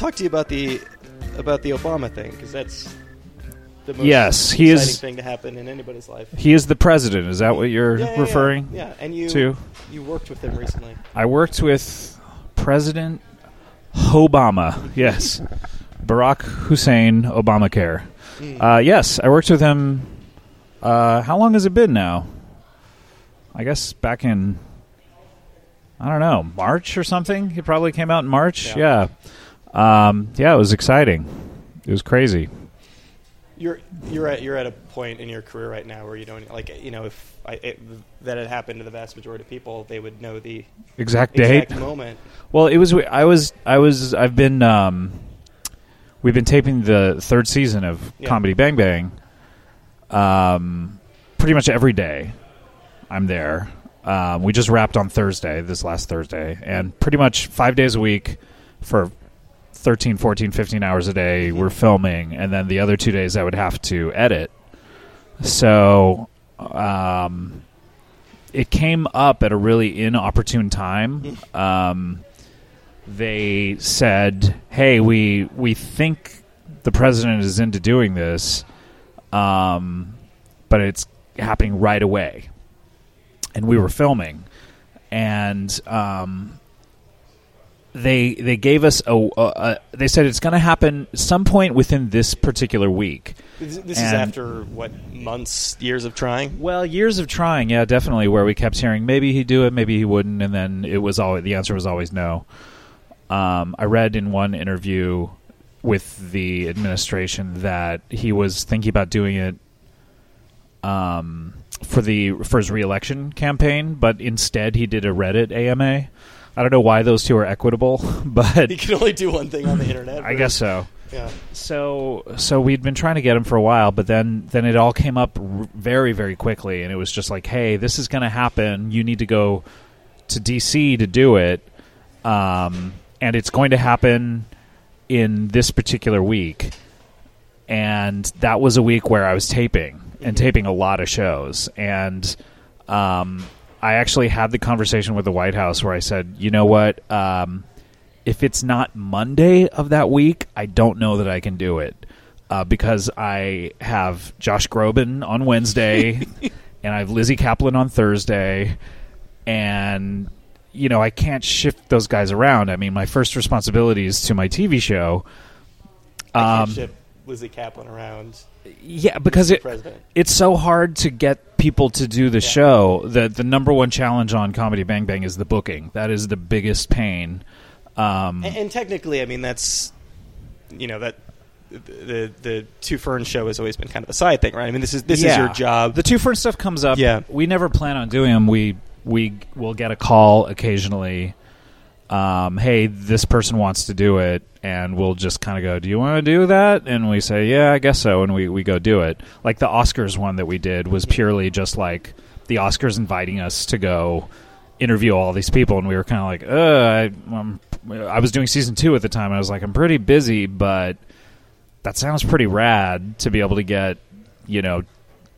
I want to I want to talk to you about the about the Obama thing because that's the most Yes, he exciting is- thing to happen in anybody's life. He is the president. Is that what you're Yeah, yeah, yeah. referring Yeah, and you to? you worked with him recently. I worked with President Obama. Yes, Barack Hussein Obamacare. Mm. Uh, yes, I worked with him. Uh, how long has it been now? I guess back in I don't know March or something. It probably came out in March. Yeah, yeah, um, yeah it was exciting. It was crazy. You're you're at you're at a point in your career right now where you don't like you know if I, it, that had happened to the vast majority of people, they would know the Exact date. exact moment. Well, it was. I was. I was. I've been. Um, we've been taping the third season of Yeah. Comedy Bang Bang. Um, pretty much every day, I'm there. Um, we just wrapped on Thursday, this last Thursday, and pretty much five days a week for 13, 14, 15 hours a day, we're filming, and then the other two days I would have to edit. So, um, it came up at a really inopportune time. Um, they said, "Hey, we we think the president is into doing this, um, but it's happening right away." And we were filming, and um, they they gave us a, a, a they said it's going to happen some point within this particular week. This, this is after what months, years of trying. Well, years of trying, yeah, definitely. Where we kept hearing maybe he'd do it, maybe he wouldn't, and then it was always the answer was always no. Um, I read in one interview with the administration that he was thinking about doing it um, for the for his reelection campaign, but instead he did a Reddit AMA. I don't know why those two are equitable, but You can only do one thing on the internet. I guess so. Yeah. So so we'd been trying to get him for a while, but then then it all came up r- very very quickly, and it was just like, hey, this is going to happen. You need to go to DC to do it, um, and it's going to happen in this particular week. And that was a week where I was taping and taping a lot of shows, and um, I actually had the conversation with the White House where I said, you know what. Um, if it's not Monday of that week, I don't know that I can do it uh, because I have Josh Groban on Wednesday and I have Lizzy Caplan on Thursday, and you know I can't shift those guys around. I mean, my first responsibility is to my TV show. Um, ship Lizzy Caplan around. yeah, because it President. it's so hard to get people to do the show. The the number one challenge on Comedy Bang Bang is the booking. That is the biggest pain. Um, And, and technically, I mean, that's you know that the the two Fern show has always been kind of a side thing, right? I mean, this is this is your job. The two first stuff comes up. Yeah. we never plan on doing them. We we will get a call occasionally. Um, hey, this person wants to do it, and we'll just kind of go, "Do you want to do that?" And we say, "Yeah, I guess so," and we we go do it. Like the Oscars one that we did was purely just like the Oscars inviting us to go interview all these people, and we were kind of like, "Uh, I, um, I was doing season two at the time. And I was like, I'm pretty busy, but that sounds pretty rad to be able to get, you know,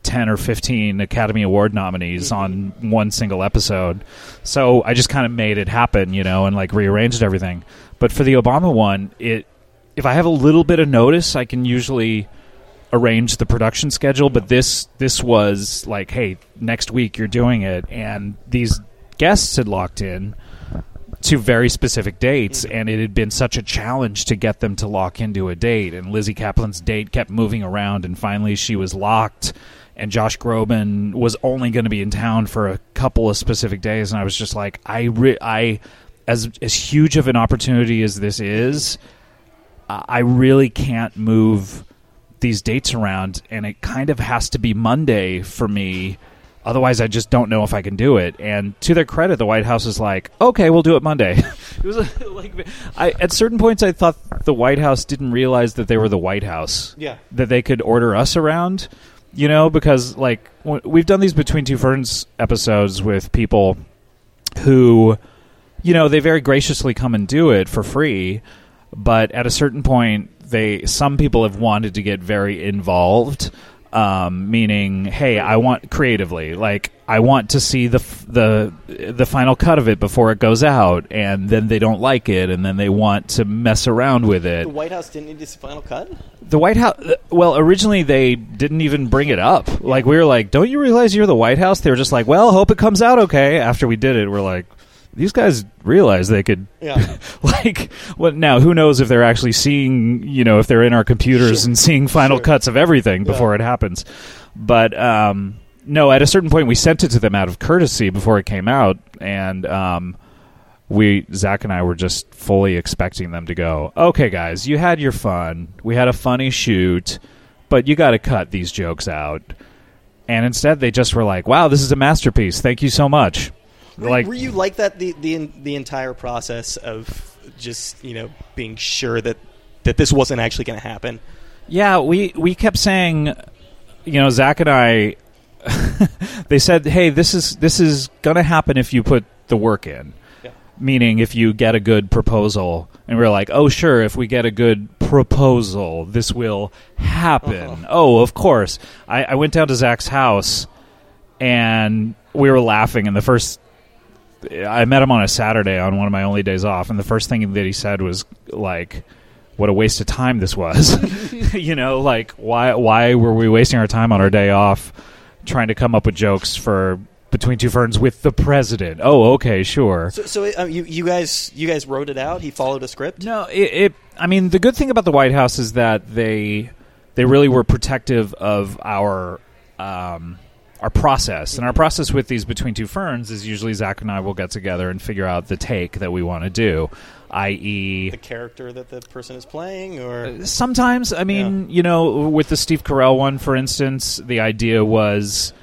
10 or 15 Academy Award nominees mm-hmm. on one single episode. So I just kind of made it happen, you know, and like rearranged everything. But for the Obama one, it if I have a little bit of notice, I can usually arrange the production schedule, but this this was like, hey, next week you're doing it and these guests had locked in to very specific dates, mm-hmm. and it had been such a challenge to get them to lock into a date. And Lizzy Caplan's date kept moving around, and finally she was locked. And Josh Groban was only going to be in town for a couple of specific days, and I was just like, I, re- I, as as huge of an opportunity as this is, I I really can't move these dates around, and it kind of has to be Monday for me. Otherwise, I just don't know if I can do it. And to their credit, the White House is like, "Okay, we'll do it Monday." it was like, I, at certain points, I thought the White House didn't realize that they were the White House. Yeah. that they could order us around. You know, because like we've done these between two ferns episodes with people who, you know, they very graciously come and do it for free, but at a certain point, they some people have wanted to get very involved. Um, meaning, hey, I want creatively, like I want to see the f- the the final cut of it before it goes out, and then they don't like it, and then they want to mess around with it. The White House didn't need this final cut. The White House, well, originally they didn't even bring it up. Like we were like, "Don't you realize you're the White House?" They were just like, "Well, hope it comes out okay." After we did it, we're like, "These guys realize they could Yeah. like well now who knows if they're actually seeing you know if they're in our computers Sure. and seeing final Sure. cuts of everything before Yeah. it happens but um no at a certain point we sent it to them out of courtesy before it came out and um we Zach and I were just fully expecting them to go okay guys you had your fun we had a funny shoot but you got to cut these jokes out and instead they just were like wow this is a masterpiece thank you so much Were, like were you like that the, the the entire process of just you know being sure that that this wasn't actually going to happen? Yeah, we we kept saying, you know, Zach and I. they said, "Hey, this is this is going to happen if you put the work in." Yeah. Meaning, if you get a good proposal, and we're like, "Oh, sure, if we get a good proposal, this will happen." Uh-huh. Oh, of course. I, I went down to Zach's house, and we were laughing. And the first, I met him on a Saturday on one of my only days off, and the first thing that he said was like what a waste of time this was. you know, like why why were we wasting our time on our day off trying to come up with jokes for between two ferns with the president? Oh, okay, sure. So, so um, you you guys you guys wrote it out. He followed a script. No, it, it. I mean, the good thing about the White House is that they they really were protective of our um, our process, and our process with these between two ferns is usually Zach and I will get together and figure out the take that we want to do, i.e. The character that the person is playing, or Sometimes, I mean, you know, with the Steve Carell one, for instance, the idea was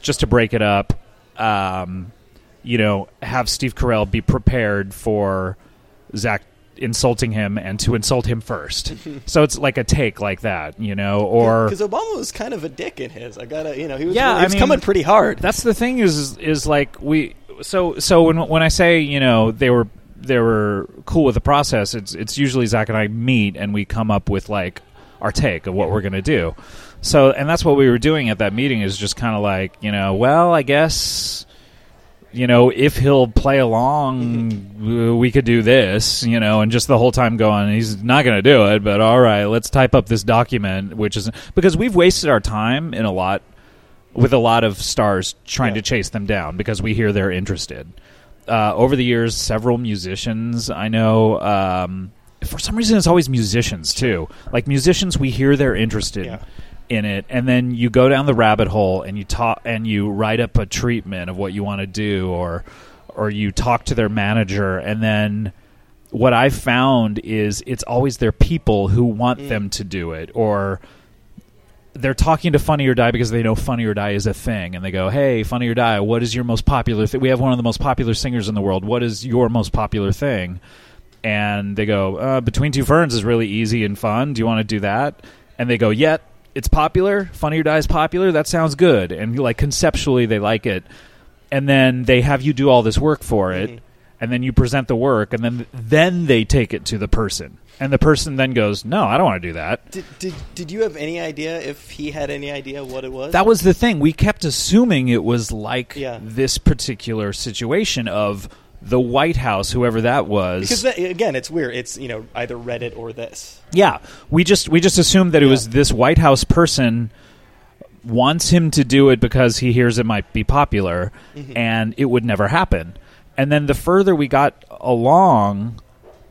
just to break it up. Um, you know, have Steve Carell be prepared for Zach insulting him and to insult him first. so it's like a take like that, you know, or because Obama was kind of a dick in his. I gotta you know he was Yeah, he I mean- coming pretty hard. that's the thing is is like we so so when when I say you know they were they were cool with the process it's it's usually Zach and I meet and we come up with like our take of what we're gonna do so and that's what we were doing at that meeting is just kind of like you know well I guess you know if he'll play along we could do this you know and just the whole time going he's not gonna do it but all right let's type up this document which is because we've wasted our time in a lot with a lot of stars trying Yeah. to chase them down because we hear they're interested. Uh, over the years, several musicians I know. Um, for some reason, it's always musicians too. Like musicians, we hear they're interested Yeah. In it, and then you go down the rabbit hole and you talk and you write up a treatment of what you want to do, or or you talk to their manager, and then what I've found is it's always their people who want Mm. them to do it, or they're talking to Funny or Die because they know Funny or Die is a thing, and they go, "Hey, Funny or Die, what is your most popular? thing? we have one of the most popular singers in the world. What is your most popular thing?" And they go, uh, "Between Two Ferns is really easy and fun. Do you want to do that?" And they go, "Yet it's popular. Funny or Die is popular. That sounds good." And like conceptually, they like it, and then they have you do all this work for it, Mhm. and then you present the work, and then then they take it to the person, and the person then goes, "No, I don't want to do that." Did, did did you have any idea if he had any idea what it was? That was the thing. We kept assuming it was like Yeah. this particular situation of the White House, whoever that was. because that, again, it's weird. It's you know either Reddit or this. yeah, we just we just assumed that it Yeah. was this White House person wants him to do it because he hears it might be popular, Mm-hmm. and it would never happen. And then the further we got along,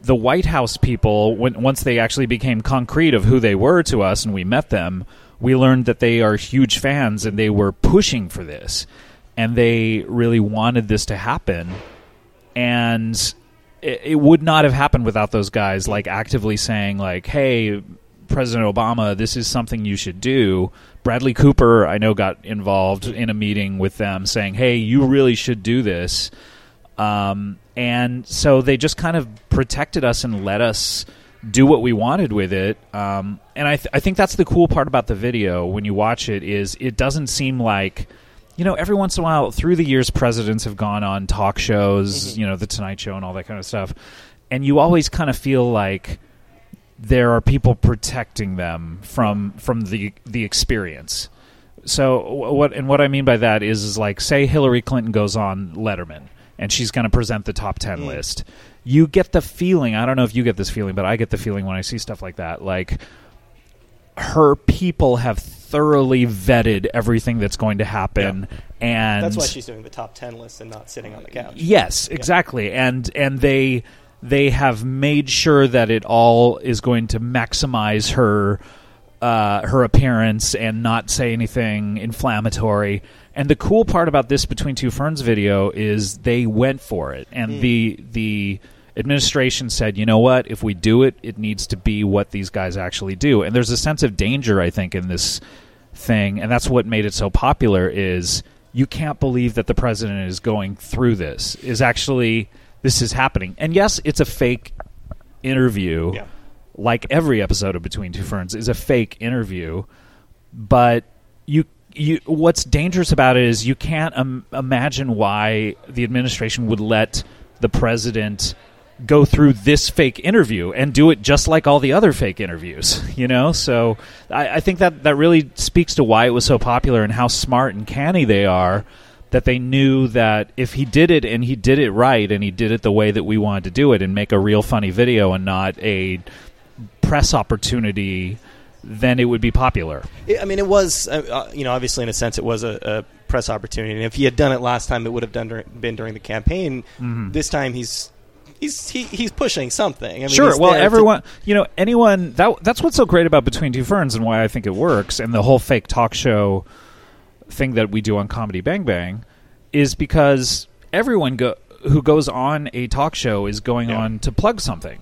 the White House people, when, once they actually became concrete of who they were to us and we met them, we learned that they are huge fans and they were pushing for this. And they really wanted this to happen. And it, it would not have happened without those guys like actively saying like, "Hey, President Obama, this is something you should do." Bradley Cooper, I know, got involved in a meeting with them saying, "Hey, you really should do this." Um, and so they just kind of protected us and let us do what we wanted with it. Um, and I, th- I think that's the cool part about the video when you watch it is it doesn't seem like you know every once in a while through the years presidents have gone on talk shows you know the tonight show and all that kind of stuff and you always kind of feel like there are people protecting them from from the the experience so what and what I mean by that is is like say Hillary Clinton goes on Letterman and she's going to present the top 10 Mm. list. You get the feeling, I don't know if you get this feeling, but I get the feeling when I see stuff like that like her people have thoroughly vetted everything that's going to happen and That's why she's doing the top ten list and not sitting on the couch. Yes, exactly. And and they they have made sure that it all is going to maximize her uh, her appearance and not say anything inflammatory. And the cool part about this Between Two Ferns video is they went for it, and the the administration said, you know what, if we do it, it needs to be what these guys actually do. And there's a sense of danger, I think, in this thing, and that's what made it so popular. Is you can't believe that the president is going through this. Is actually this is happening, and yes, it's a fake interview Yeah. like every episode of Between Two Ferns is a fake interview, but you you what's dangerous about it is you can't um, imagine why the administration would let the president go through this fake interview and do it just like all the other fake interviews you know so I, I think that that really speaks to why it was so popular and how smart and canny they are that they knew that if he did it and he did it right and he did it the way that we wanted to do it and make a real funny video and not a press opportunity, then it would be popular. I mean, it was, uh, uh, you know, obviously in a sense, it was a, a press opportunity. And if he had done it last time, it would have done dur- been during the campaign. This time, he's he's he, he's pushing something. I mean, sure. Well, there to- everyone, you know, anyone that that's what's so great about Between Two Ferns and why I think it works, and the whole fake talk show thing that we do on Comedy Bang Bang is because everyone go, who goes on a talk show is going Yeah. on to plug something.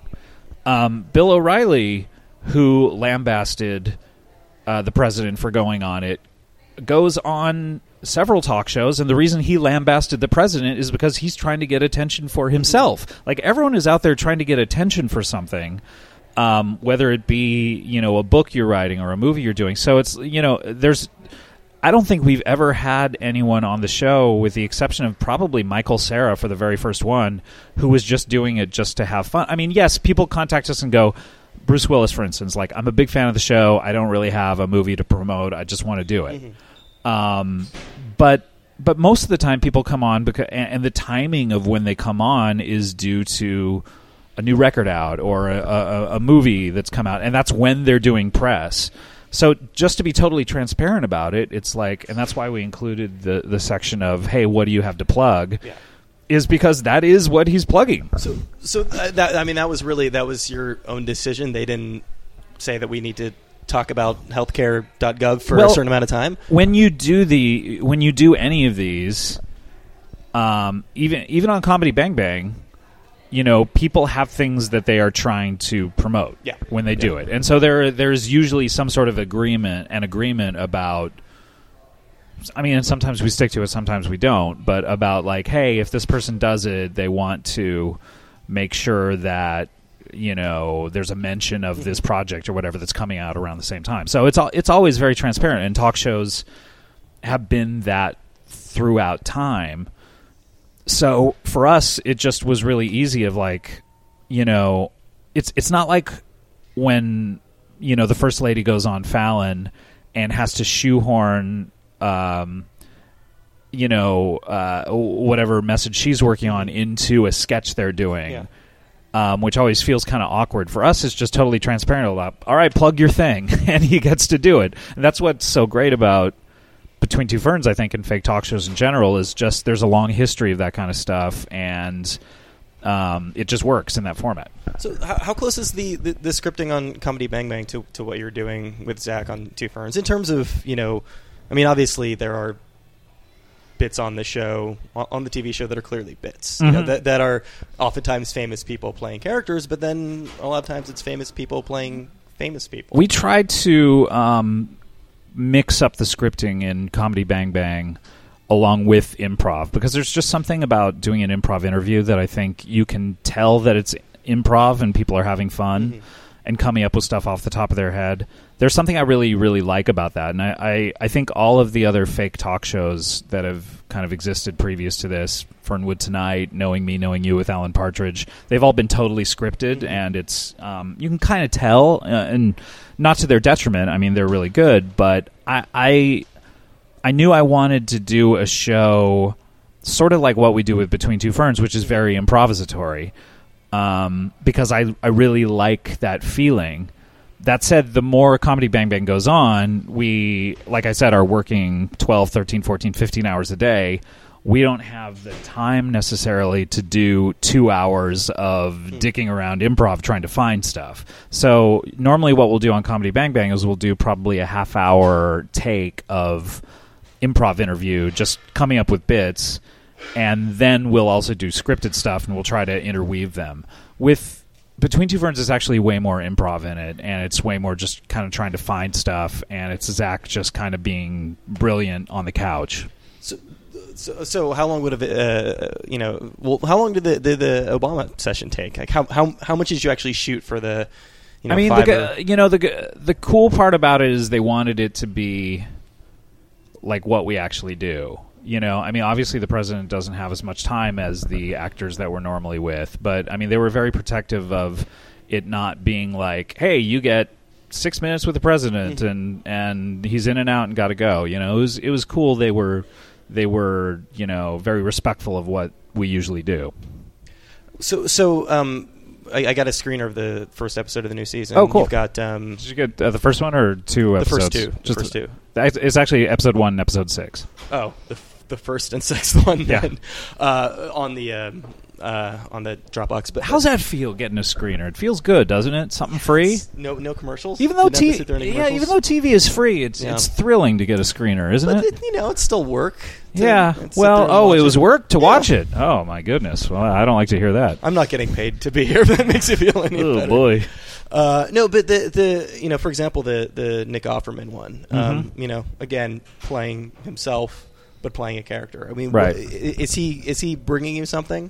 Um, Bill O'Reilly, who lambasted uh, the president for going on it, goes on several talk shows, and the reason he lambasted the president is because he's trying to get attention for himself. Like everyone is out there trying to get attention for something, um, whether it be you know a book you're writing or a movie you're doing. So it's you know there's. I don't think we've ever had anyone on the show, with the exception of probably Michael Cera for the very first one, who was just doing it just to have fun. I mean, yes, people contact us and go, Bruce Willis, for instance, like, I'm a big fan of the show. I don't really have a movie to promote. I just want to do it. Um, but but most of the time, people come on because and, the timing of when they come on is due to a new record out or a, a, a movie that's come out, and that's when they're doing press. So just to be totally transparent about it, it's like, and that's why we included the the section of, hey, what do you have to plug? Yeah. Is because that is what he's plugging. So, so uh, that I mean, that was really that was your own decision. They didn't say that we need to talk about healthcare.gov for Well- a certain amount of time. when you do the when you do any of these um, even even on comedy bang bang you know people have things that they are trying to promote Yeah. when they do it and so there there's usually some sort of agreement an agreement about I mean, and sometimes we stick to it, sometimes we don't. But about like, hey, if this person does it, they want to make sure that you know there's a mention of this project or whatever that's coming out around the same time. So it's al- it's always very transparent, and talk shows have been that throughout time. So for us, it just was really easy. Of like, you know, it's it's not like when you know the first lady goes on Fallon and has to shoehorn um, you know uh, whatever message she's working on into a sketch they're doing Yeah. Um, which always feels kind of awkward. For us it's just totally transparent. All right plug your thing. And he gets to do it. And that's what's so great about between two ferns i think and fake talk shows in general is just there's a long history of that kind of stuff and um, it just works in that format. So, how, how close is the, the, the scripting on Comedy Bang Bang to, to what you're doing with Zach on Two Ferns? In terms of, you know, I mean, obviously there are bits on the show, on the TV show, that are clearly bits, you know, Mhm. that, that are oftentimes famous people playing characters, but then a lot of times it's famous people playing famous people. We tried to um, mix up the scripting in Comedy Bang Bang along with improv because there's just something about doing an improv interview that I think you can tell that it's improv and people are having fun Mhm. and coming up with stuff off the top of their head. There's something I really, really like about that. And I, I, I think all of the other fake talk shows that have kind of existed previous to this, Fernwood Tonight, Knowing Me, Knowing You with Alan Partridge, they've all been totally scripted. And it's, um, you can kind of tell, uh, and not to their detriment. I mean, they're really good, but I, I I knew I wanted to do a show sort of like what we do with Between Two Ferns, which is very improvisatory, um, because I I really like that feeling. That said, the more Comedy Bang Bang goes on, we, like I said, are working 12, 13, 14, 15 hours a day. We don't have the time necessarily to do two hours of hmm. dicking around improv trying to find stuff. So, normally, what we'll do on Comedy Bang Bang is we'll do probably a half hour take of improv interview, just coming up with bits, and then we'll also do scripted stuff and we'll try to interweave them. With Between Two Ferns is actually way more improv in it, and it's way more just kind of trying to find stuff, and it's Zach just kind of being brilliant on the couch. So, so, so how long would have uh, you know? Well, how long did the, did the Obama session take? Like how how how much did you actually shoot for the? You know, I mean, the, or- you know, the the cool part about it is they wanted it to be like what we actually do. You know, I mean, obviously the president doesn't have as much time as the actors that we're normally with, but I mean, they were very protective of it not being like, "Hey, you get six minutes with the president, and and he's in and out and got to go." You know, it was it was cool. They were they were you know very respectful of what we usually do. So so um, I, I got a screener of the first episode of the new season. Oh, cool. You've got um, Did you get uh, the first one or two the episodes? first two. The Just first two. It's actually episode one, and episode six. Oh, the, the first and sixth one. Yeah. Then, uh, on the um, uh, on the Dropbox. But How's that feel getting a screener? It feels good, doesn't it? Something free. No no commercials. Even though Didn't have to TV, sit through any yeah, even though TV is free, it's Yeah. it's thrilling to get a screener, isn't but it? it, you know, it's still work. yeah. Well, oh, it was work to Yeah. watch it. Oh my goodness. Well, I don't like to hear that. I'm not getting paid to be here. If that makes you feel any Oh better. boy. Uh, no, but the the you know, for example, the the Nick Offerman one. Um, Mhm. you know, again, playing himself, but playing a character. I mean, Right. is he is he bringing you something?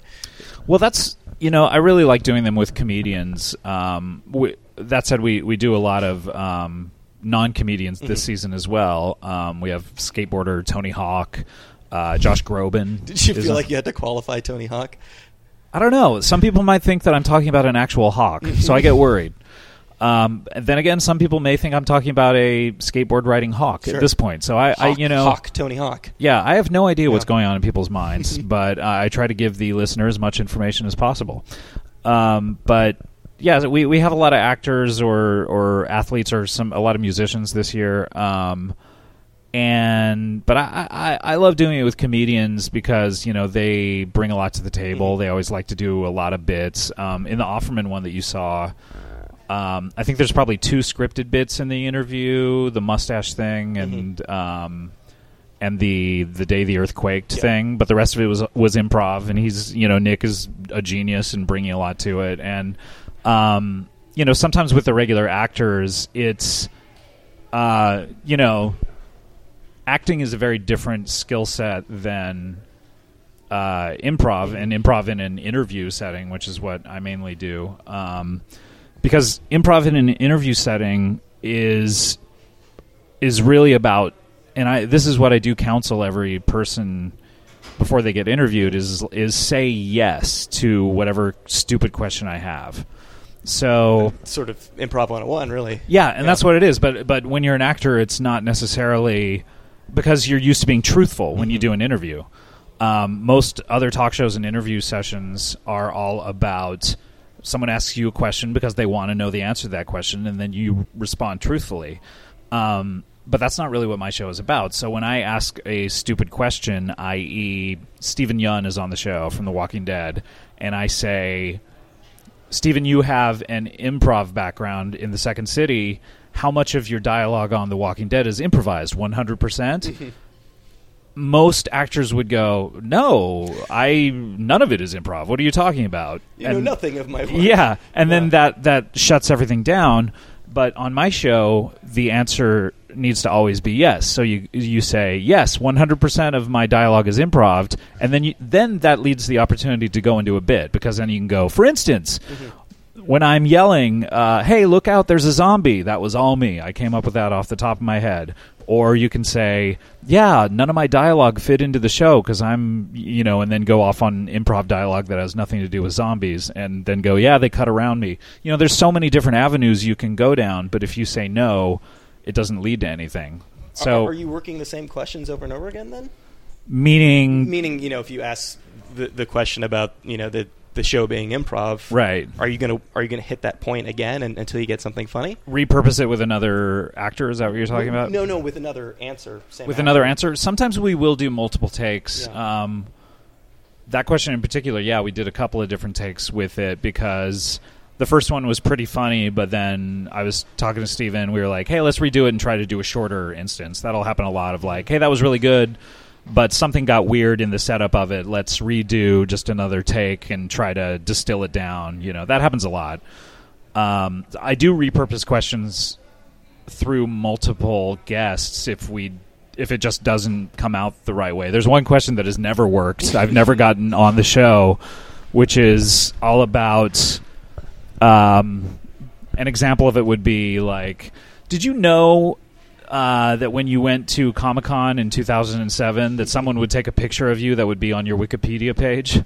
Well, that's you know I really like doing them with comedians. Um, we, that said, we we do a lot of um, non comedians this Mhm. season as well. Um, we have skateboarder Tony Hawk, uh, Josh Groban. Did you feel on- like you had to qualify Tony Hawk? I don't know. Some people might think that I'm talking about an actual hawk, so I get worried. Um, then again, some people may think I'm talking about a skateboard riding hawk Sure. at this point. So I, I you know, Hawk, Tony Hawk. yeah, I have no idea what's Yeah. going on in people's minds, but uh, I try to give the listener as much information as possible. Um, but yeah, so we we have a lot of actors or or athletes or some a lot of musicians this year. Um, and but I, I I love doing it with comedians because you know they bring a lot to the table. Mhm. They always like to do a lot of bits. Um, in the Offerman one that you saw, um, I think there's probably two scripted bits in the interview: the mustache thing and um, and the the day the earth quaked Yeah. thing. But the rest of it was was improv, and he's you know Nick is a genius in bringing a lot to it. And um, you know sometimes with the regular actors, it's uh, you know acting is a very different skill set than uh, improv and improv in an interview setting, which is what I mainly do. Um, because improv in an interview setting is is really about, and I this is what I do counsel every person before they get interviewed is is say yes to whatever stupid question I have. So Sort of improv 101, really. yeah, and Yeah. that's what it is. But but when you're an actor, it's not necessarily because you're used to being truthful when you Mhm. do an interview. Um, most other talk shows and interview sessions are all about someone asks you a question because they want to know the answer to that question, and then you respond truthfully. Um, but that's not really what my show is about. So when I ask a stupid question, i.e., Steven Yeun is on the show from The Walking Dead, and I say, Steven, you have an improv background in the Second City. How much of your dialogue on The Walking Dead is improvised? 100%? Most actors would go, "No, I none of it is improv. What are you talking about?" You know nothing of my work. yeah, and Yeah. then that that shuts everything down. But on my show, the answer needs to always be yes. So you you say yes, one hundred percent of my dialogue is improv, and then you, then that leads the opportunity to go into a bit because then you can go. For instance, when I'm yelling, uh, "Hey, look out! There's a zombie!" That was all me. I came up with that off the top of my head. Or you can say, "Yeah, none of my dialogue fit into the show because I'm, you know," and then go off on improv dialogue that has nothing to do with zombies, and then go, "Yeah, they cut around me." You know, there's so many different avenues you can go down, but if you say no, it doesn't lead to anything. So, are, are you working the same questions over and over again then? meaning, Meaning, you know, if you ask the, the question about you know the the show being improv, right? Are you gonna are you gonna hit that point again and, until you get something funny? Repurpose it with another actor. Is that what you're talking about? No, no, with another answer. With actor. another answer. Sometimes we will do multiple takes. Yeah. Um, that question in particular, yeah, we did a couple of different takes with it because the first one was pretty funny, but then I was talking to Steven. We were like, hey, let's redo it and try to do a shorter instance. That'll happen a lot of like, hey, that was really good, but something got weird in the setup of it. Let's redo just another take and try to distill it down. You know, that happens a lot. Um, I do repurpose questions through multiple guests if we if it just doesn't come out the right way. There's one question that has never worked. I've never gotten on the show, which is all about um, an example of it would be like, did you know uh, that when you went to Comic Con in 2007, that someone would take a picture of you that would be on your Wikipedia page?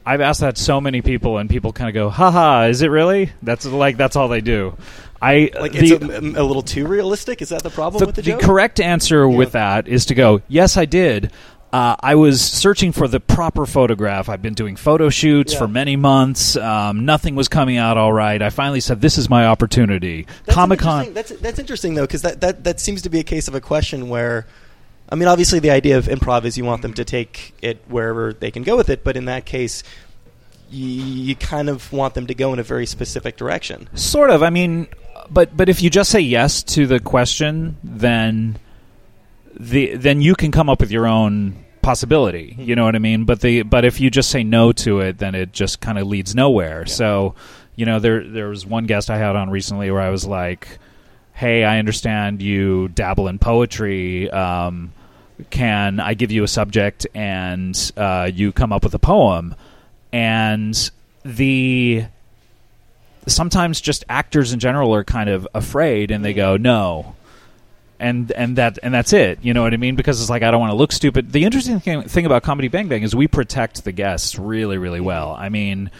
I've asked that so many people, and people kind of go, "Haha, is it really?" That's like that's all they do. I Like the- it's a, a little too realistic. Is that the problem the, with the, joke? the correct answer with that is to go, yes, I did. Uh, I was searching for the proper photograph. I've been doing photo shoots Yeah. for many months. Um, nothing was coming out all right. I finally said, "This is my opportunity." Comic Con. That's that's interesting though, because that, that that seems to be a case of a question where, I mean, obviously the idea of improv is you want them to take it wherever they can go with it, but in that case, you, you kind of want them to go in a very specific direction. Sort of. I mean, but but if you just say yes to the question, then the then you can come up with your own possibility. You know what I mean? But the but if you just say no to it, then it just kind of leads nowhere. So, you know, there there was one guest I had on recently where I was like, "Hey, I understand you dabble in poetry. Um, can I give you a subject and uh, you come up with a poem?" And the sometimes just actors in general are kind of afraid and they go no and and that and that's it you know what i mean? Because it's like i don't want to look stupid. The interesting thing, thing about comedy bang bang is we protect the guests really really well. I mean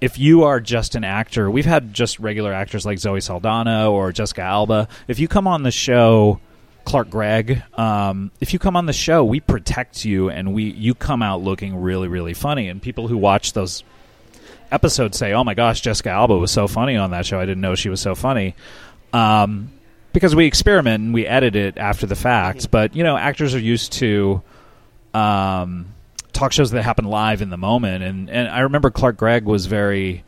if you are just an actor we've had just regular actors like zoe saldana or jessica alba. If you come on the show clark gregg um, if you come on the show we protect you and we you come out looking really really funny. And people who watch those episodes say, "Oh my gosh, Jessica Alba was so funny on that show. I didn't know she was so funny." Um, because we experiment and we edit it after the fact, but you know, actors are used to um, talk shows that happen live in the moment, and and I remember Clark Gregg was very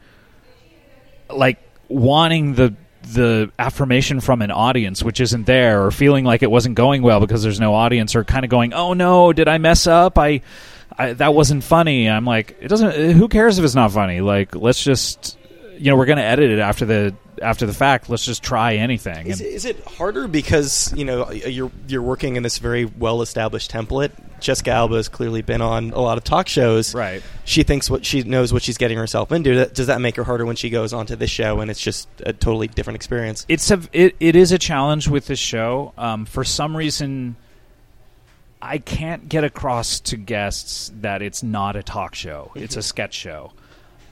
like wanting the the affirmation from an audience which isn't there or feeling like it wasn't going well because there's no audience or kind of going oh no did i mess up? I, I that wasn't funny. I'm like it doesn't who cares if it's not funny? Like let's just you know we're going to edit it after the after the fact let's just try anything Is, And- it- is it harder because you know you're you're working in this very well established template? Jessica Alba has clearly been on a lot of talk shows. right She thinks what she knows what she's getting herself into. Does that make her harder when she goes onto this show and it's just a totally different experience? it's a it, it is a challenge with this show. Um, for some reason, I can't get across to guests that it's not a talk show; it's a sketch show.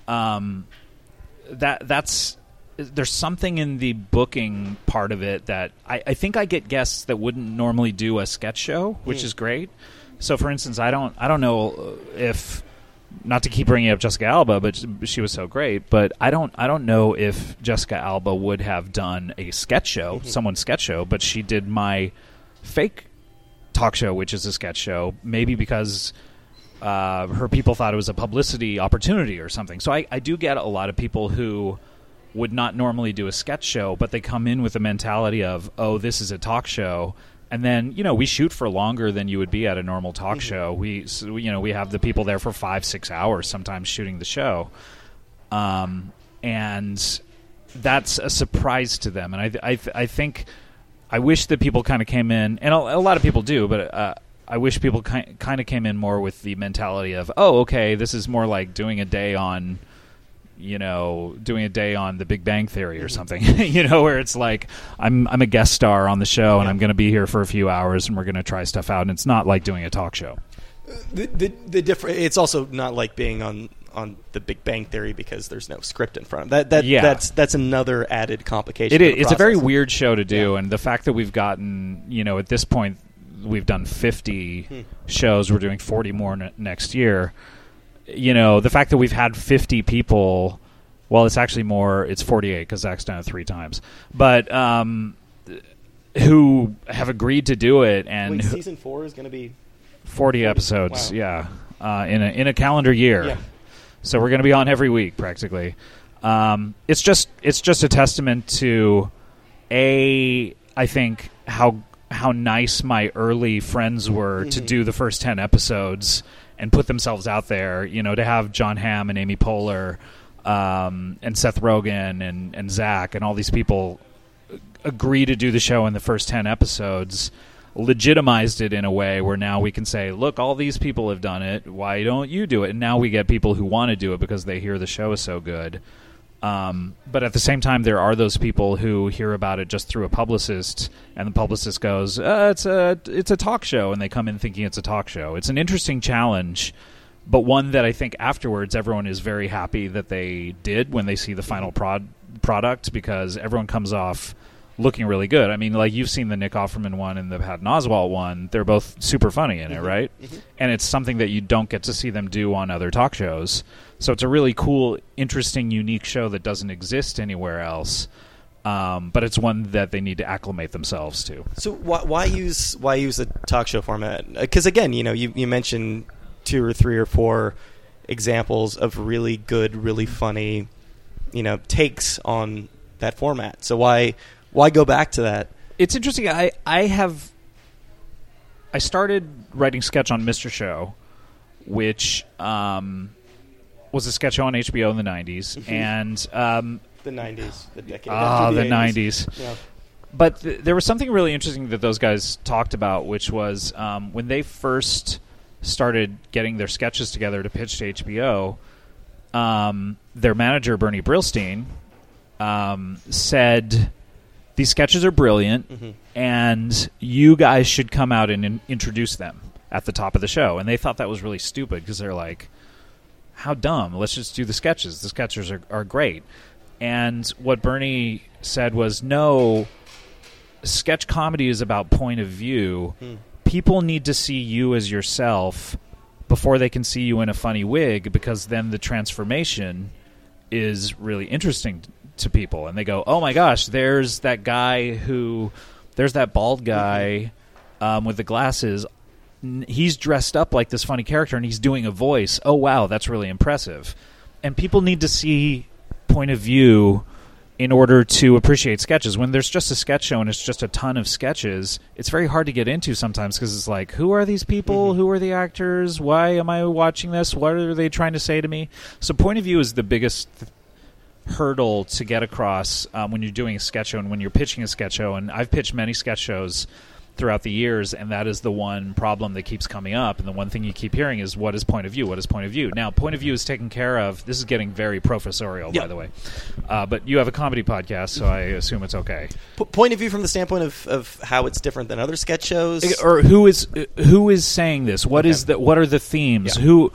Um, that that's there's something in the booking part of it that I, I think I get guests that wouldn't normally do a sketch show, which Mm. is great. So, for instance, I don't I don't know if not to keep bringing up Jessica Alba, but she was so great. But I don't I don't know if Jessica Alba would have done a sketch show, someone's sketch show, but she did my fake talk show, which is a sketch show, maybe because uh, her people thought it was a publicity opportunity or something. So I, I do get a lot of people who would not normally do a sketch show, but they come in with the mentality of, oh, this is a talk show. And then you know we shoot for longer than you would be at a normal talk show. We so, you know we have the people there for five six hours sometimes shooting the show, um, and that's a surprise to them. And I I, I think I wish that people kind of came in, and a, a lot of people do, but uh, I wish people ki- kind of came in more with the mentality of, oh, okay, this is more like doing a day on, you know, doing a day on The Big Bang Theory or mm-hmm. something, you know, where it's like I'm I'm a guest star on the show and I'm going to be here for a few hours and we're going to try stuff out, and it's not like doing a talk show. The the, the different. It's also not like being on on The Big Bang Theory because there's no script in front of that. That Yeah. that's that's another added complication. It is. It's a very weird show to do, Yeah. and the fact that we've gotten, you know, at this point, we've done 50 Hmm. shows. We're doing 40 more ne- next year. You know, the fact that we've had 50 people. Well, it's actually more. It's 48 because Zach's done it three times. But um, who have agreed to do it and Wait, season four is going to be 40 episodes. Wow. Yeah, uh, in a in a calendar year. yeah. So we're going to be on every week practically. Um, it's just it's just a testament to a I think how how nice my early friends were to Mhm. do the first ten episodes and put themselves out there. You know, to have Jon Hamm and Amy Poehler um, and Seth Rogen and and Zach and all these people agree to do the show in the first 10 episodes legitimized it in a way where now we can say look all these people have done it why don't you do it and now we get people who want to do it because they hear the show is so good um, but at the same time there are those people who hear about it just through a publicist and the publicist goes uh, it's a it's a talk show and they come in thinking it's a talk show it's an interesting challenge but one that I think afterwards everyone is very happy that they did when they see the final prod product because everyone comes off looking really good. I mean, like you've seen the Nick Offerman one and the Patton Oswalt one; they're both super funny in it, Mhm. right? Mhm. And it's something that you don't get to see them do on other talk shows. So it's a really cool, interesting, unique show that doesn't exist anywhere else. Um, but it's one that they need to acclimate themselves to. So why, why use why use a talk show format? Because again, you know, you, you mentioned two or three or four examples of really good, really funny, you know, takes on that format. So why why go back to that? it's interesting. I I have I started writing sketch on Mr. Show, which um, was a sketch show on HBO in the '90s, and um, The '90s, the decade. ah, the 80s. '90s. Yeah. But th- there was something really interesting that those guys talked about, which was um, when they first started getting their sketches together to pitch to HBO. Um, their manager Bernie Brillstein um, said, "These sketches are brilliant, Mhm. and you guys should come out and in- introduce them at the top of the show." And they thought that was really stupid because they're like, "How dumb! Let's just do the sketches. The sketches are, are great." And what Bernie said was, "No, sketch comedy is about point of view. Hmm. People need to see you as yourself before they can see you in a funny wig because then the transformation is really interesting to people and they go, "Oh my gosh, there's that guy who there's that bald guy um, with the glasses. He's dressed up like this funny character and he's doing a voice. Oh wow, that's really impressive." And people need to see point of view in order to appreciate sketches. When there's just a sketch show and it's just a ton of sketches, it's very hard to get into sometimes because it's like, who are these people? Mhm. Who are the actors? Why am I watching this? What are they trying to say to me? So, point of view is the biggest hurdle to get across um, when you're doing a sketch show and when you're pitching a sketch show. And I've pitched many sketch shows throughout the years, and that is the one problem that keeps coming up. And the one thing you keep hearing is, what is point of view? What is point of view? Now, point of view is taken care of. This is getting very professorial, Yeah. by the way. Uh, but you have a comedy podcast, so I assume it's okay. P- point of view from the standpoint of, of how it's different than other sketch shows. Or who is who is saying this? What is Okay. the what are the themes? Yeah. Who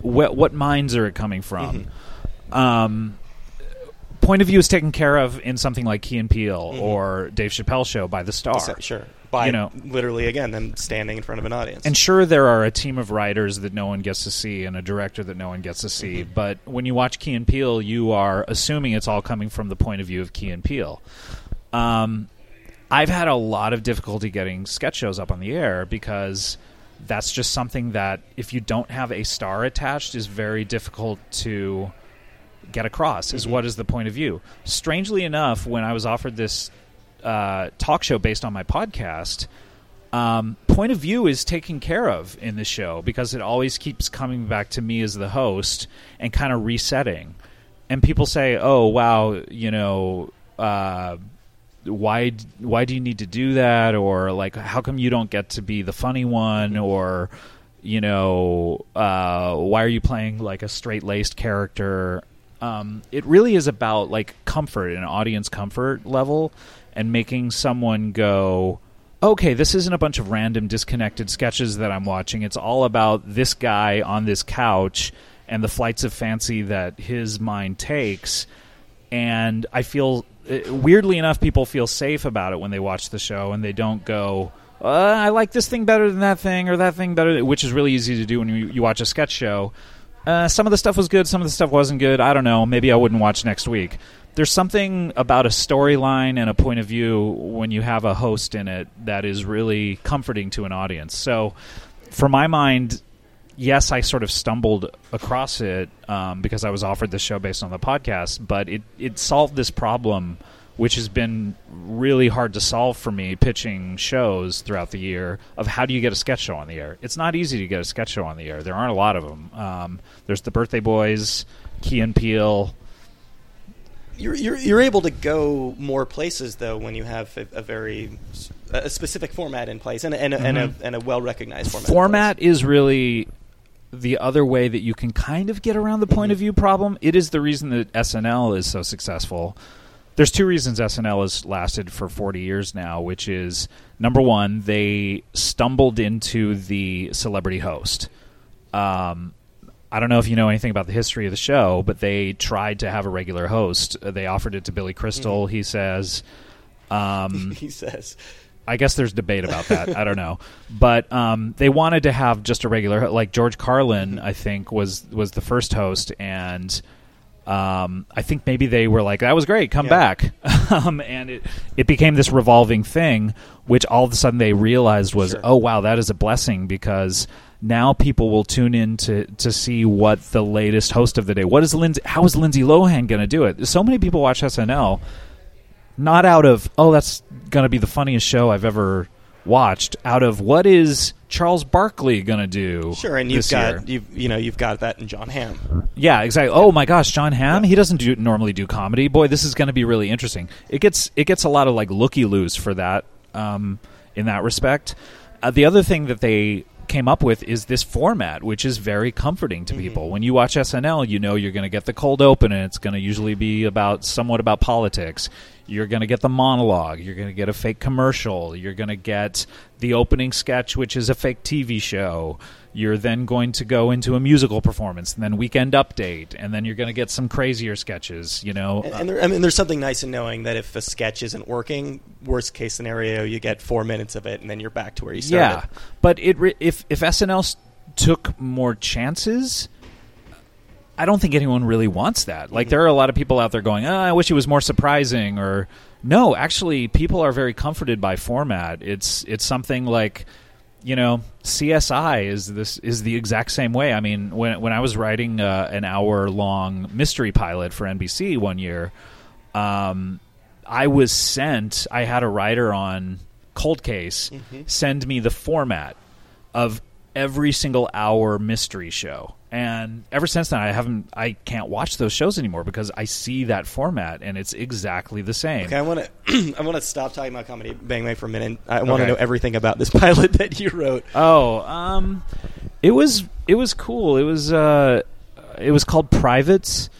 what what minds are it coming from? Mm-hmm. Um, point of view is taken care of in something like Key and Peele Mhm. or Dave Chappelle show by the Star. Sure. By You know. literally again them standing in front of an audience. And sure, there are a team of writers that no one gets to see and a director that no one gets to see. Mhm. But when you watch Key and Peele, you are assuming it's all coming from the point of view of Key and Peele. Um, I've had a lot of difficulty getting sketch shows up on the air because that's just something that if you don't have a star attached is very difficult to get across is Mhm. what is the point of view strangely enough when i was offered this uh, talk show based on my podcast um, point of view is taken care of in the show because it always keeps coming back to me as the host and kind of resetting. And people say oh wow you know uh, why why do you need to do that? Or like how come you don't get to be the funny one? Or you know uh, why are you playing like a straight laced character? Um, it really is about like comfort and audience comfort level and making someone go okay this isn't a bunch of random disconnected sketches that i'm watching it's all about this guy on this couch and the flights of fancy that his mind takes. And I feel, uh, weirdly enough, people feel safe about it when they watch the show and they don't go, uh, I like this thing better than that thing or that thing better, which is really easy to do when you, you watch a sketch show. Uh, some of the stuff was good, some of the stuff wasn't good. I don't know. Maybe I wouldn't watch next week. There's something about a storyline and a point of view when you have a host in it that is really comforting to an audience. So, for my mind, yes, I sort of stumbled across it um, because I was offered the show based on the podcast, but it, it solved this problem, which has been really hard to solve for me pitching shows throughout the year of how do you get a sketch show on the air. It's not easy to get a sketch show on the air. There aren't a lot of them. Um, there's the Birthday Boys, Key and Peele. You're, you're you're able to go more places though when you have a, a very a specific format in place and a, and a, and Mm-hmm. a, and a well recognized format. format is really the other way that you can kind of get around the point of view problem. It is the reason that SNL is so successful. There's two reasons SNL has lasted for 40 years now, which is number one, they stumbled into the celebrity host. Um, I don't know if you know anything about the history of the show, but they tried to have a regular host. Uh, They offered it to Billy Crystal, he says. Um, he says. I guess there's debate about that. I don't know, but um, they wanted to have just a regular, like George Carlin. I think was was the first host, and um, I think maybe they were like, "That was great, come Yeah. back," um, and it it became this revolving thing, which all of a sudden they realized was, Sure. "Oh wow, that is a blessing," because now people will tune in to to see what the latest host of the day. What is Lindsay? How is Lindsay Lohan going to do it? So many people watch SNL not out of oh that's going to be the funniest show I've ever watched out of what is Charles Barkley going to do Sure, and you've got you've you know you've got that in Jon Hamm. yeah exactly oh my gosh Jon Hamm he doesn't do normally do comedy boy this is going to be really interesting it gets it gets a lot of like looky loos for that um, in that respect uh, the other thing that they came up with is this format which is very comforting to mm-hmm. people. When you watch SNL you know you're going to get the cold open and it's going to usually be about somewhat about politics. You're going to get the monologue. You're going to get a fake commercial. You're going to get the opening sketch which is a fake TV show you're then going to go into a musical performance and then weekend update and then you're going to get some crazier sketches you know And, and there, I mean, there's something nice in knowing that if a sketch isn't working, worst case scenario, you get four minutes of it, and then you're back to where you started. Yeah, but it re- if if SNL took more chances, I don't think anyone really wants that. Like mm-hmm. there are a lot of people out there going, oh, "I wish it was more surprising," or no, actually, people are very comforted by format. It's it's something like you know CSI is this is the exact same way. I mean, when when I was writing uh, an hour long mystery pilot for NBC one year, um, I was sent. I had a writer on Cold Case send me the format of every single hour mystery show. And ever since then, I haven't, I can't watch those shows anymore because I see that format and it's exactly the same. Okay, I want to I want to stop talking about comedy Bang Bang for a minute. I want to Okay. know everything about this pilot that you wrote. Oh, um, it was it was cool. It was uh, it was called Privates,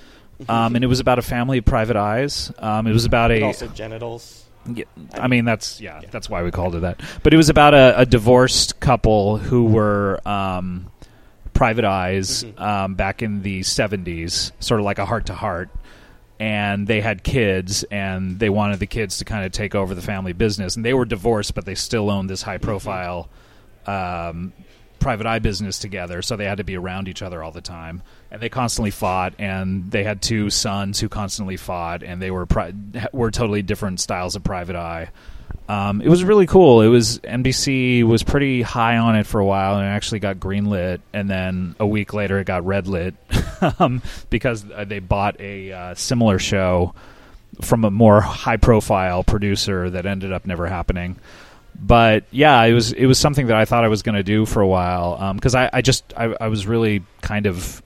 um, and it was about a family of private eyes. Um, it was about But a also genitals. Yeah, I mean that's yeah, that's why we called it that. But it was about a, a divorced couple who were um, private eyes um, back in the seventies, sort of like a heart to heart. And they had kids, and they wanted the kids to kind of take over the family business. And they were divorced, but they still owned this high profile um, private eye business together, so they had to be around each other all the time. And they constantly fought, and they had two sons who constantly fought, and they were pri- were totally different styles of private eye. Um, it was really cool. It was NBC was pretty high on it for a while, and it actually got greenlit. And then a week later, it got redlit um, because uh, they bought a uh, similar show from a more high profile producer that ended up never happening but yeah, it was it was something that I thought I was going to do for a while because I, I just I, I was really kind of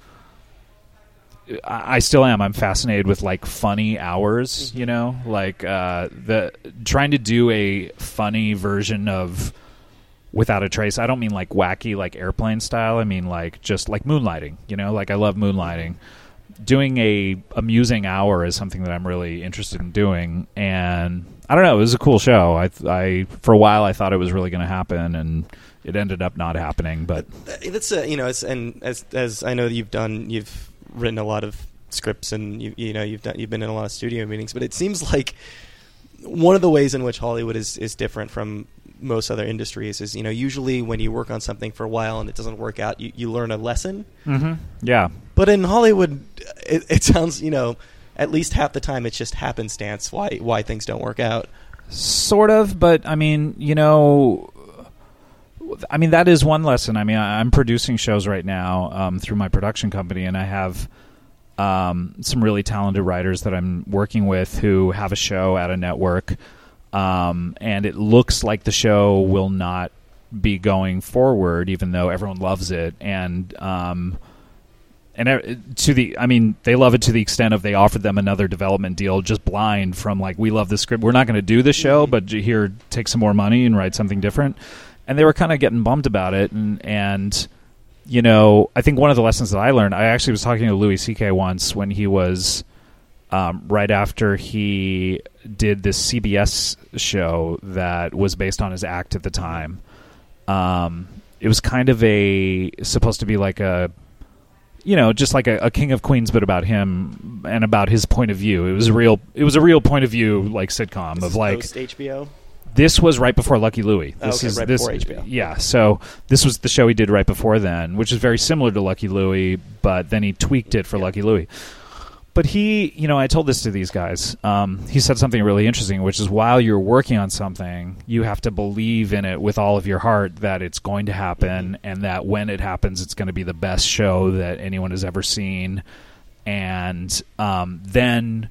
I, still am. I'm fascinated with like funny hours, you know, like uh, the trying to do a funny version of without a trace. I don't mean like wacky, like airplane style. I mean like just like moonlighting. You know, like I love moonlighting. Doing a amusing hour is something that I'm really interested in doing, and I don't know. It was a cool show. I, I for a while I thought it was really going to happen, and it ended up not happening. But That's uh, you know, it's, and as as I know that you've done, you've written a lot of scripts, and you you know you've done you've been in a lot of studio meetings. But it seems like one of the ways in which Hollywood is is different from most other industries is you know usually when you work on something for a while and it doesn't work out, you, you learn a lesson. mm-hmm. yeah, But in Hollywood, it, it sounds you know at least half the time it's just happenstance why why things don't work out. sort of. But I mean, you know. I mean that is one lesson. I mean, I- I'm producing shows right now um, through my production company, and I have um, some really talented writers that I'm working with who have a show at a network, um, and it looks like the show will not be going forward, even though everyone loves it. And um, and to the, I mean, they love it to the extent of they offered them another development deal, just blind from like, we love the script, we're not going to do the show, but here, take some more money and write something different. And they were kind of getting bummed about it, and and you know, I think one of the lessons that I learned, I actually was talking to Louis C.K. once when he was um, right after he did this CBS show that was based on his act at the time. Um, it was kind of a supposed to be like a, you know, just like a, a King of Queens, but about him and about his point of view. It was a real, it was a real point of view like sitcom This of like HBO. This was right before Lucky Louie. This okay, is right this, before HBO. Yeah, so this was the show he did right before then, which is very similar to Lucky Louie, but then he tweaked it for Yeah. Lucky Louie. But he, you know, I told this to these guys. Um, he said something really interesting, which is while you're working on something, you have to believe in it with all of your heart that it's going to happen, and that when it happens, it's going to be the best show that anyone has ever seen. And um, then,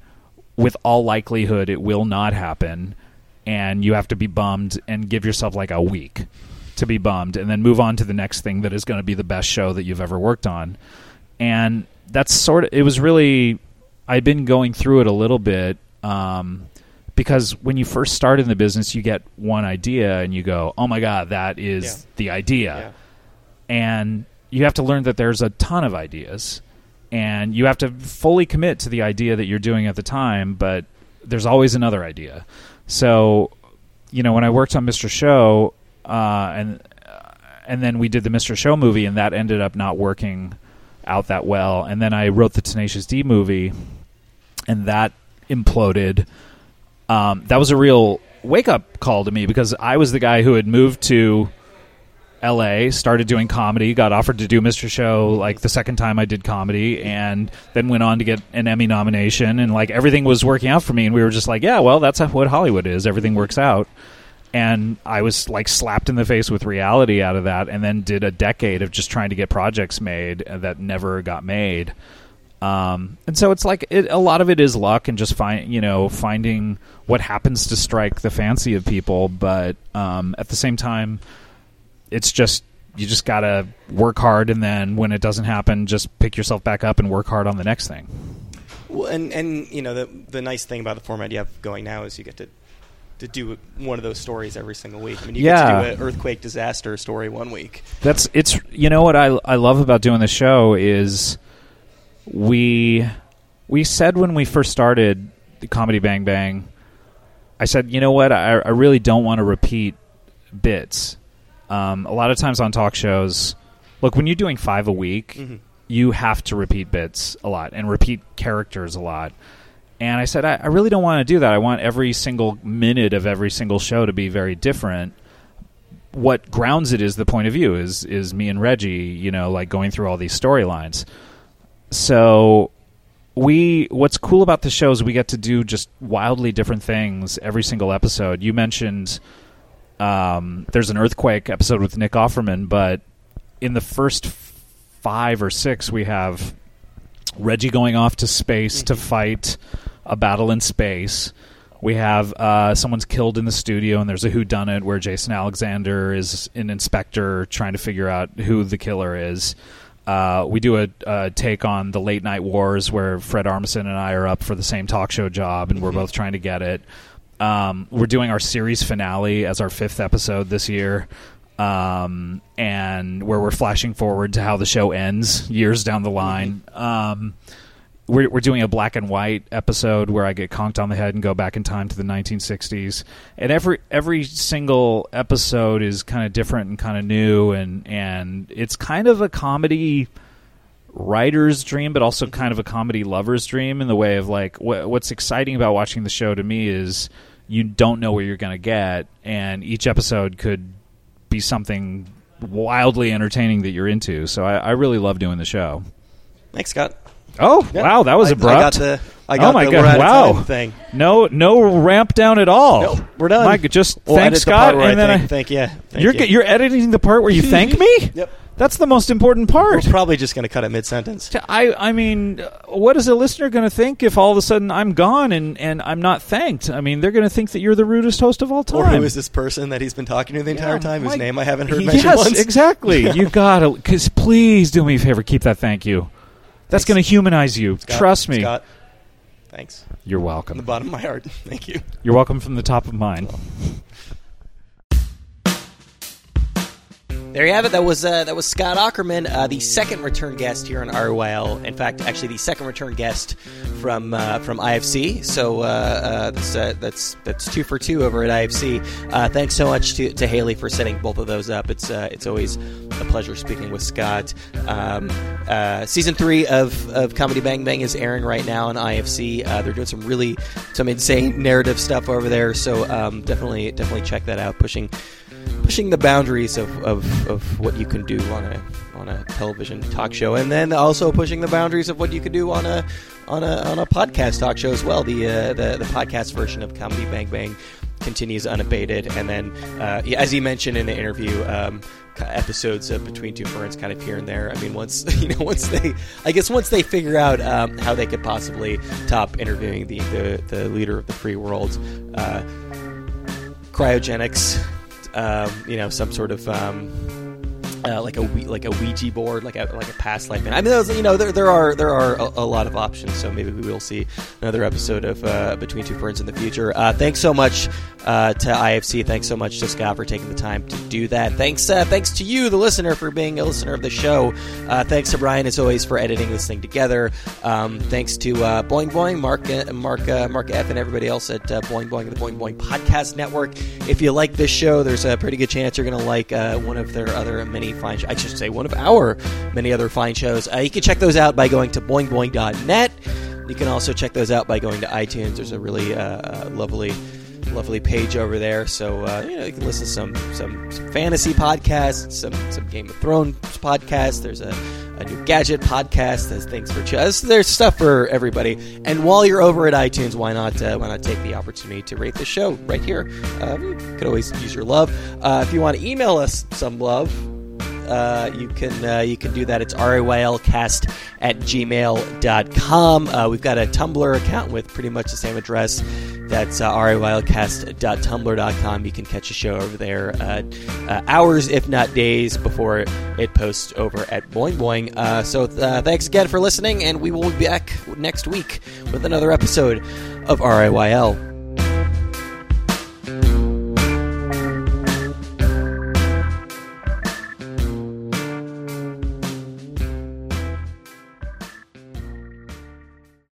with all likelihood, it will not happen, and you have to be bummed and give yourself like a week to be bummed, and then move on to the next thing that is going to be the best show that you've ever worked on. And that's sort of it was really, I've been going through it a little bit um, because when you first start in the business, you get one idea and you go, "Oh my god, that is Yeah. the idea," and you have to learn that there's a ton of ideas, and you have to fully commit to the idea that you're doing at the time. But there's always another idea. So, you know, when I worked on Mr. Show, uh, and and then we did the Mr. Show movie, and that ended up not working out that well. And then I wrote the Tenacious D movie, and that imploded. Um, that was a real wake up call to me because I was the guy who had moved to L.A., started doing comedy, got offered to do Mr. Show like the second time I did comedy, and then went on to get an Emmy nomination, and like everything was working out for me, and we were just like, yeah, well, that's what Hollywood is. Everything works out and I was like slapped in the face with reality out of that, and then did a decade of just trying to get projects made that never got made. Um, and so it's like it, a lot of it is luck and just find you know finding what happens to strike the fancy of people, but um, at the same time, it's just you just gotta work hard, and then when it doesn't happen, just pick yourself back up and work hard on the next thing. Well, and and you know the the nice thing about the format you have going now is you get to to do one of those stories every single week. I mean, you Yeah. get to do an earthquake disaster story one week. That's it's you know what I I love about doing the show is we we said when we first started the comedy Bang Bang, I said you know what I I really don't want to repeat bits. Um, a lot of times on talk shows, look when you're doing five a week, Mhm. you have to repeat bits a lot and repeat characters a lot. And I said, I, I really don't want to do that. I want every single minute of every single show to be very different. What grounds it is the point of view is is me and Reggie, you know, like going through all these storylines. So we what's cool about the show is we get to do just wildly different things every single episode. You mentioned um, there's an earthquake episode with Nick Offerman, but in the first five or six, we have Reggie going off to space to fight a battle in space. We have uh, someone's killed in the studio, and there's a whodunit where Jason Alexander is an inspector trying to figure out who the killer is. Uh, we do a, a take on the late night wars where Fred Armisen and I are up for the same talk show job, and we're both trying to get it. Um, we're doing our series finale as our fifth episode this year, um, and where we're flashing forward to how the show ends years down the line. Um, we're, we're doing a black and white episode where I get conked on the head and go back in time to the 1960s. And every every single episode is kind of different and kind of new, and and it's kind of a comedy writer's dream, but also kind of a comedy lover's dream in the way of like wh- what's exciting about watching the show to me is you don't know where you're going to get, and each episode could be something wildly entertaining that you're into. So I, I really love doing the show. Thanks, Scott. Oh Yeah. wow, that was I- abrupt. I got the. I got oh my the god! we're out of wow. thing. No, no ramp down at all. No, we're done. Mike, just We'll thank the Scott, where and then thank, I, thank yeah. Thank you're you. get- you're editing the part where you thank me. Yep. That's the most important part. We're probably just going to cut it mid sentence. I I mean, what is a listener going to think if all of a sudden I'm gone and, and I'm not thanked? I mean, they're going to think that you're the rudest host of all time. Or who is this person that he's been talking to the entire Yeah, time, whose name I haven't heard mentioned Yes, once? exactly. Yeah. You gotta, because please do me a favor, keep that thank you. That's going to humanize you. Scott, Trust me. Scott. Thanks. You're welcome. From the bottom of my heart. Thank you. You're welcome from the top of mine. There you have it. That was uh, that was Scott Aukerman, uh, the second return guest here on RIYL. In fact, actually the second return guest from uh, from IFC. So uh, uh, that's, uh, that's that's two for two over at IFC. Thanks so much to, to Haley for setting both of those up. It's it's always a pleasure speaking with Scott. Um, season three of, of Comedy Bang Bang is airing right now on IFC. They're doing some really some insane narrative stuff over there. So um, definitely definitely check that out. Pushing pushing the boundaries of, of, of what you can do on a on a television talk show, and then also pushing the boundaries of what you can do on a on a on a podcast talk show as well. The uh, the the podcast version of Comedy Bang Bang continues unabated, and then uh, as he mentioned in the interview. Um, episodes of between two ferns kind of here and there i mean once you know once they i guess once they figure out um, how they could possibly top interviewing the the, the leader of the free world uh, cryogenics, um, you know, some sort of um, uh, like a like a Ouija board, like a like a past life. I mean, those, you know, there, there are there are a, a lot of options. So maybe we will see another episode of uh, Between Two Ferns in the future. Uh, thanks so much uh, to IFC. Thanks so much to Scott for taking the time to do that. Thanks uh, thanks to you, the listener, for being a listener of the show. Uh, thanks to Brian as always for editing this thing together. Um, thanks to Boing Boing, Mark Mark Mark F, and everybody else at Boing Boing, the Boing Boing Podcast Network. If you like this show, there's a pretty good chance you're going to like one of their other many fine. Sh- I should say one of our many other fine shows. Uh, you can check those out by going to boingboing.net. You can also check those out by going to iTunes. There's a really uh, uh, lovely lovely page over there. So uh, you know you can listen to some some, some fantasy podcasts, some some Game of Thrones podcasts. There's a, a new gadget podcast. There's things for chess. There's stuff for everybody. And while you're over at iTunes, why not uh, why not take the opportunity to rate the show right here? Um, you could always use your love. Uh, if you want to email us some love, uh, you can uh, you can do that. It's riylcast at gmail.com. Uh, we've got a Tumblr account with pretty much the same address. That's uh, riylcast.tumblr.com. You can catch a show over there uh, uh, hours, if not days, before it posts over at Boing Boing. Uh, so uh, thanks again for listening, and we will be back next week with another episode of RIYL.